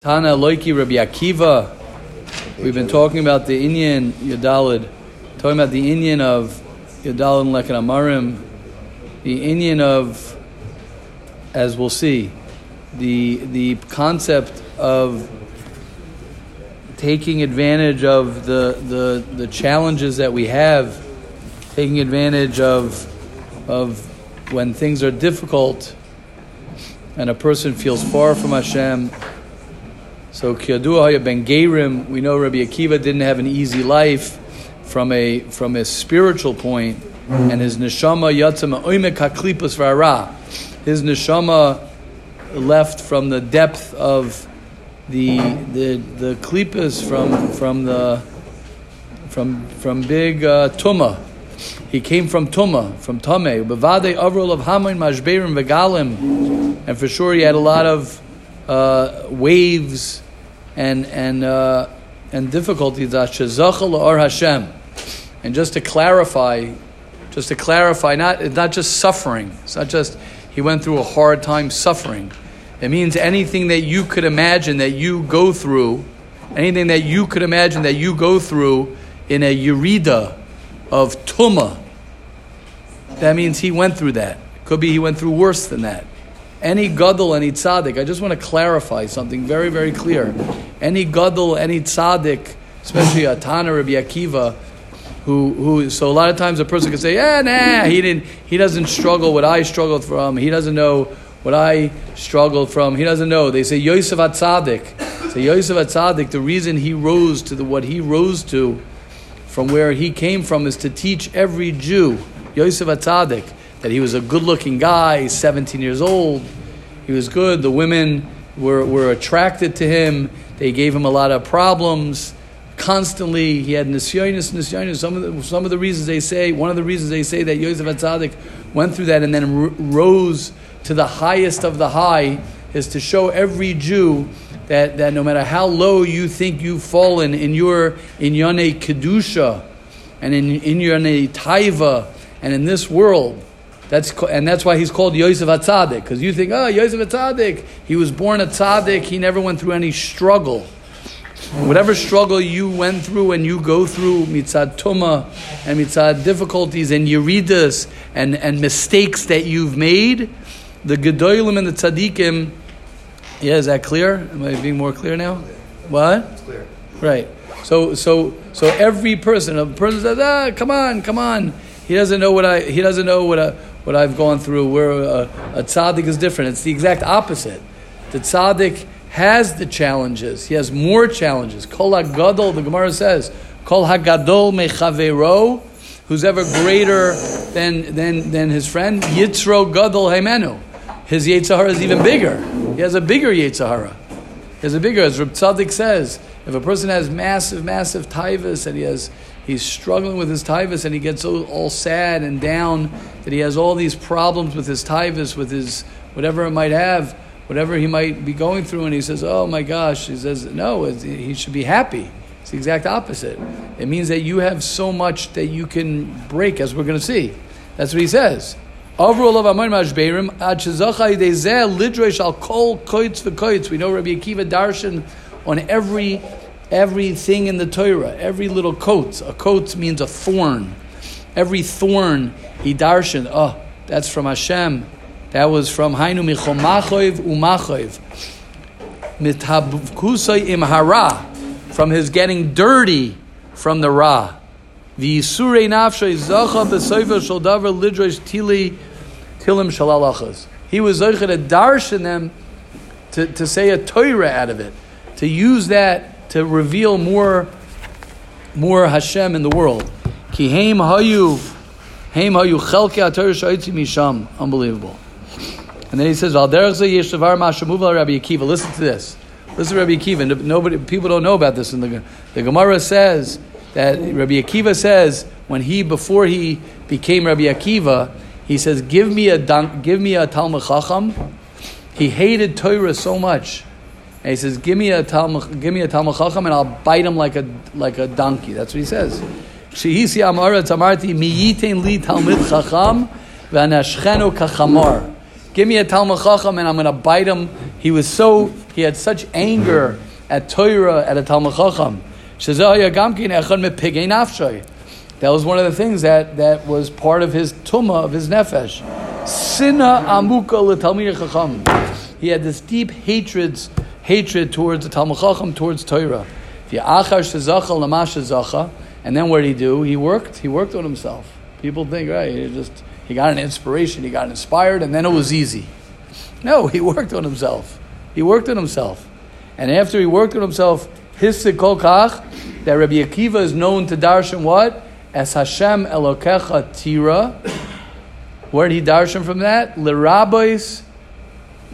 Tana Loiki Rabbi Akiva. We've been talking about the Indian Yadalid, talking about the Indian of Yadalid and Leket Amarim, the Indian of, as we'll see, the the concept of taking advantage of the, the, the challenges that we have, taking advantage of of when things are difficult and a person feels far from Hashem so Kiyadua ben Gerim, we know Rabbi Akiva didn't have an easy life from a from a spiritual point, and his neshama yatzam oimek haklipas v'ara. His neshama left from the depth of the the the klipas from from the from from big uh, tuma. He came from tuma, from tame. Bevade avrol of hamin mashberim vegalim, and for sure he had a lot of uh, waves and and uh, and difficulties. or Hashem, and just to clarify, just to clarify, not not just suffering. It's not just he went through a hard time suffering. It means anything that you could imagine that you go through, anything that you could imagine that you go through in a yurida of tuma. That means he went through that. Could be he went through worse than that. Any gadol, any tzaddik, I just want to clarify something very, very clear. Any gadol, any tzaddik, especially a Tana Rabbi Akiva, who, who, so a lot of times a person can say, yeah, nah, he didn't, he doesn't struggle what I struggled from. He doesn't know what I struggled from. He doesn't know. They say Yosef Atzadik. Say Yosef Atzadik, the reason he rose to the, what he rose to from where he came from is to teach every Jew, Yosef Atzadik, that he was a good looking guy, 17 years old. He was good. The women were, were attracted to him. They gave him a lot of problems constantly. He had nisyonis, nisyonis. Some of the, some of the reasons they say, one of the reasons they say that Yosef Atzadik went through that and then rose to the highest of the high is to show every Jew that, that no matter how low you think you've fallen in your in Yane Kedusha and in, in Yane Taiva and in this world, that's, and that's why he's called Yosef Atzadik, because you think, oh, Yosef Atzadik, he was born a tzaddik, he never went through any struggle. Whatever struggle you went through and you go through, mitzad tuma and mitzad difficulties and yeridas and, and mistakes that you've made, the gedolim and the tzaddikim, yeah, is that clear? Am I being more clear now? What? It's clear. Right. So, so, so every person, a person says, ah, come on, come on. He doesn't know what I, he doesn't know what a, what I've gone through, where a, a tzaddik is different. It's the exact opposite. The tzaddik has the challenges. He has more challenges. Kol hagadol, the Gemara says, Kol hagadol mechavero, who's ever greater than, than, than his friend, yitzro gadol heimenu. His Yetzirah is even bigger. He has a bigger Yetzirah. He has a bigger, as Reb Tzaddik says, if a person has massive, massive taivas and he has he's struggling with his tivus and he gets all, all, sad and down that he has all these problems with his tivus, with his whatever it might have, whatever he might be going through, and he says, "Oh my gosh," he says, "No, he should be happy." It's the exact opposite. It means that you have so much that you can break, as we're going to see. That's what he says. We know Rabbi Akiva Darshan on every everything in the Torah, every little coat. A coat means a thorn. Every thorn, he darshan, oh, that's from Hashem. That was from Hainu Michomachoiv Umachoiv. Mithabkusay Imhara, from his getting dirty from the Ra. The Surei Nafshay Zacha B'Seifa Shaldavar Lidrosh Tili Tilim Shalalachas. He was Zacha to darshan them to, to say a Torah out of it, to use that to reveal more, more Hashem in the world. Ki heim hayu, heim hayu chelke atar misham. Unbelievable. And then he says, "Al derech yeshavar mashamuv Rabbi Akiva." Listen to this. Listen to Rabbi Akiva. Nobody, people don't know about this. In the the Gemara says that Rabbi Akiva says when he before he became Rabbi Akiva, he says, "Give me a give me a Talmud Chacham." He hated Torah so much and he says, "Give me a talmud, give me a talmud chacham, and I'll bite him like a like a donkey." That's what he says. Shehisi amara tamarti li talmid chacham v'anashchenu kachamar. Give me a talmud chacham, and I'm going to bite him He was so he had such anger at Torah at a Talmud Chacham. Oh, that was one of the things that, that was part of his tumah of his nefesh. Sina amuka l'talmid. He had this deep hatred, hatred towards the Talmud Chacham, towards Torah. And then what did he do? He worked. He worked on himself. People think, right? He just he got an inspiration. He got inspired, and then it was easy. No, he worked on himself. He worked on himself, and after he worked on himself, his kach that Rabbi Akiva is known to darshan what as Hashem Elokecha Tira. Where did he darshan from that? Lirabais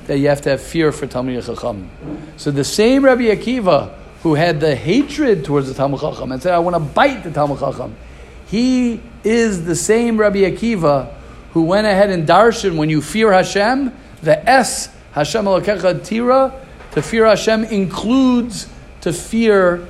that you have to have fear for Talmud Chacham. So the same Rabbi Akiva who had the hatred towards the Talmud Chacham and said, "I want to bite the Talmud Chacham," he is the same Rabbi Akiva who went ahead and darshan when you fear Hashem, the S Hashem Elokecha Tira. To fear Hashem includes to fear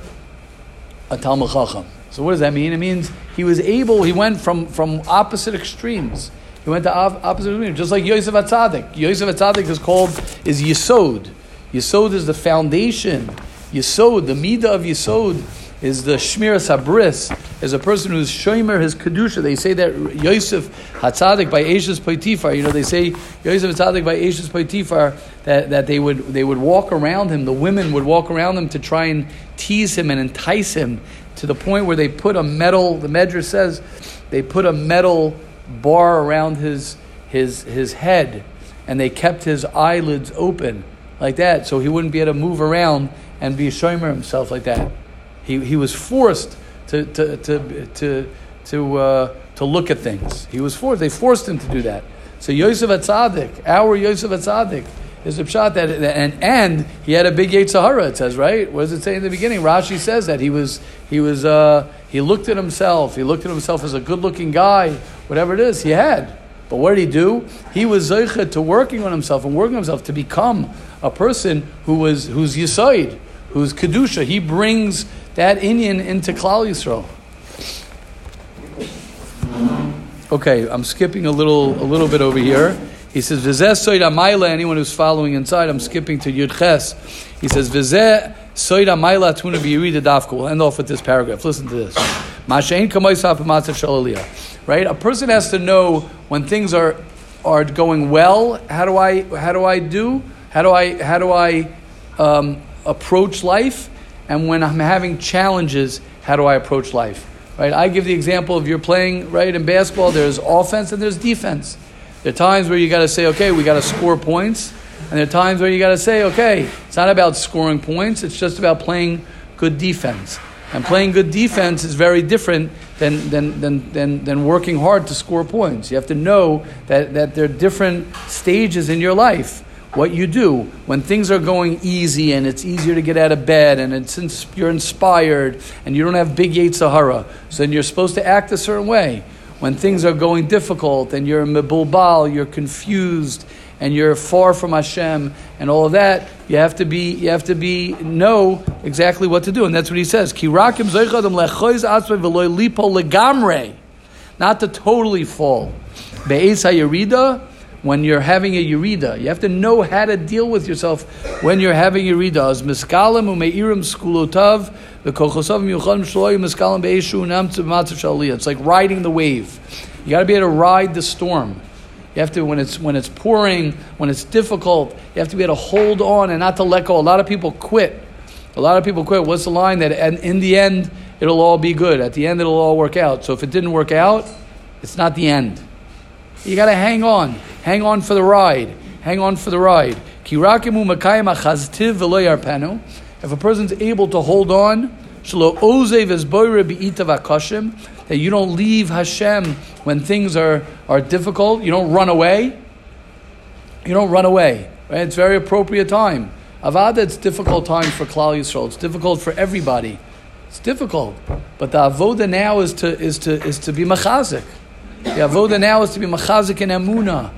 a Talmud Chacham. So what does that mean? It means he was able. He went from from opposite extremes. He went to opposite extremes, just like Yosef Atzadik. Yosef Atzadik is called is Yisod. Yisod is the foundation. Yisod, the midah of Yisod, is the Shmir Sabris, is a person who's Shomer his Kedusha. They say that Yosef Hatzadik by Ashes Poitifar, you know, they say Yosef Hatzadik by Ashes Poitifar, that, that they would they would walk around him, the women would walk around him to try and tease him and entice him to the point where they put a metal, the Medrash says, they put a metal bar around his, his, his head and they kept his eyelids open like that so he wouldn't be able to move around and be shomer himself like that. He, he was forced to, to, to, to, to, uh, to look at things. He was forced, they forced him to do that. So Yosef Atzadik, our Yosef Atzadik, is a pshat that, and, and he had a big Yetzirah, it says, right? What does it say in the beginning? Rashi says that he was, he was, uh, he looked at himself, he looked at himself as a good looking guy, whatever it is, he had. But what did he do? He was zeichet to working on himself and working on himself to become a person who was, who's Yisoid, who's Kedusha. He brings that Indian into Klal Yisrael. Okay, I'm skipping a little, a little bit over here. He says, Vizeh soid amayla, anyone who's following inside, I'm skipping to Yud Ches. He says, Vizeh soid amayla tuna b'yirida dafka. We'll end off with this paragraph. Listen to this. Mashain kamoisaf shalaliya. Right? A person has to know when things are, are going well, how do I, how do I do? How do I, how do I um, approach life? And when I'm having challenges, how do I approach life? Right? I give the example of you're playing, right, in basketball, there's offense and there's defense. There are times where you got to say, okay, we got to score points. And there are times where you got to say, okay, it's not about scoring points, it's just about playing good defense. And playing good defense is very different than, than, than, than, than working hard to score points. You have to know that, that there are different stages in your life. What you do when things are going easy and it's easier to get out of bed and it's, you're inspired and you don't have big Yetzirah, so then you're supposed to act a certain way when things are going difficult and you're mebulbal, you're confused, and you're far from Hashem and all of that, you have to be you have to be know exactly what to do, and that's what he says. Not to totally fall. Be'ez hayirida, when you're having a yurida, you have to know how to deal with yourself when you're having yurida. As miskalim umeirim skulotav it's like riding the wave. You got to be able to ride the storm. You have to when it's when it's pouring, when it's difficult. You have to be able to hold on and not to let go. A lot of people quit. A lot of people quit. What's the line that and in the end it'll all be good. At the end it'll all work out. So if it didn't work out, it's not the end. You got to hang on. Hang on for the ride. Hang on for the ride. If a person's able to hold on, that you don't leave Hashem when things are, are difficult, you don't run away. You don't run away. Right? It's very appropriate time. Avada, it's difficult time for Klal Yisrael. It's difficult for everybody. It's difficult. But the avoda now is to, is to, is to be machazik. The avoda now is to be machazik and emuna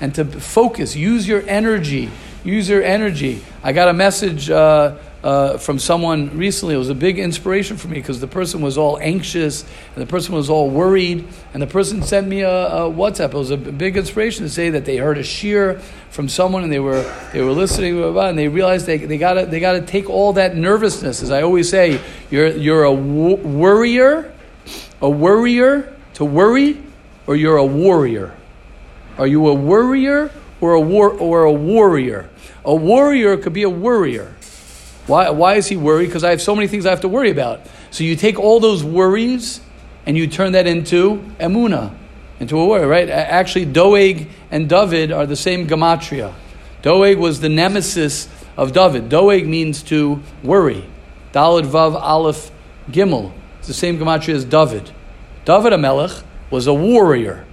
and to focus. Use your energy. Use your energy. I got a message uh, uh, from someone recently. It was a big inspiration for me because the person was all anxious and the person was all worried. And the person sent me a, a, WhatsApp. It was a big inspiration to say that they heard a shear from someone and they were they were listening and they realized they, they gotta they gotta take all that nervousness. As I always say, you're you're a worrier, a worrier to worry, or you're a warrior. Are you a worrier or a war or a warrior? A warrior could be a worrier. Why, why is he worried? Because I have so many things I have to worry about. So you take all those worries and you turn that into emuna, into a worry, right? Actually, Doeg and David are the same gematria. Doeg was the nemesis of David. Doeg means to worry. Dalad Vav Aleph Gimel. It's the same gematria as David. David Amelech was a warrior.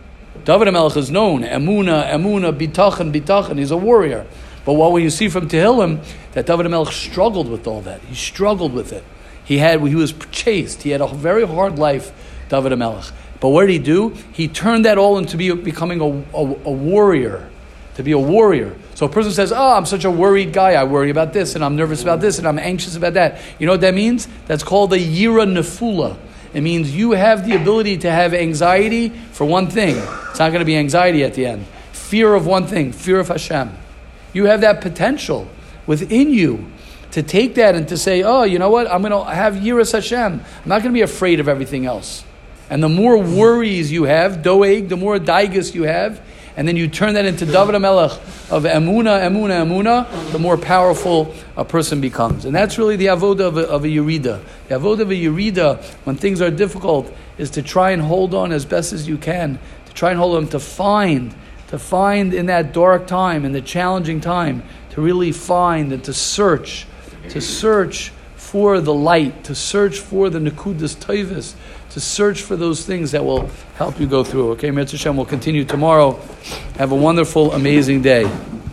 David Amelech is known. Emuna, Emuna, Bitachan, Bitachan. He's a warrior. But what you see from Tehillim, that David HaMelech struggled with all that. He struggled with it. He had he was chased. He had a very hard life, David HaMelech. But what did he do? He turned that all into be, becoming a, a, a warrior, to be a warrior. So a person says, "Oh, I'm such a worried guy. I worry about this, and I'm nervous about this, and I'm anxious about that." You know what that means? That's called a yira nefula. It means you have the ability to have anxiety for one thing. It's not going to be anxiety at the end. Fear of one thing, fear of Hashem. You have that potential within you to take that and to say, oh, you know what? I'm going to have Yiras Hashem. I'm not going to be afraid of everything else. And the more worries you have, doeg, the more daigas you have, and then you turn that into David Melech of emuna, emuna, emuna, the more powerful a person becomes. And that's really the avoda of a, of a yurida. The avoda of a yurida, when things are difficult, is to try and hold on as best as you can, to try and hold on, to find to find in that dark time, in the challenging time, to really find and to search, to search for the light, to search for the Nakudas Tavis, to search for those things that will help you go through. Okay, Mitzvah will continue tomorrow. Have a wonderful, amazing day.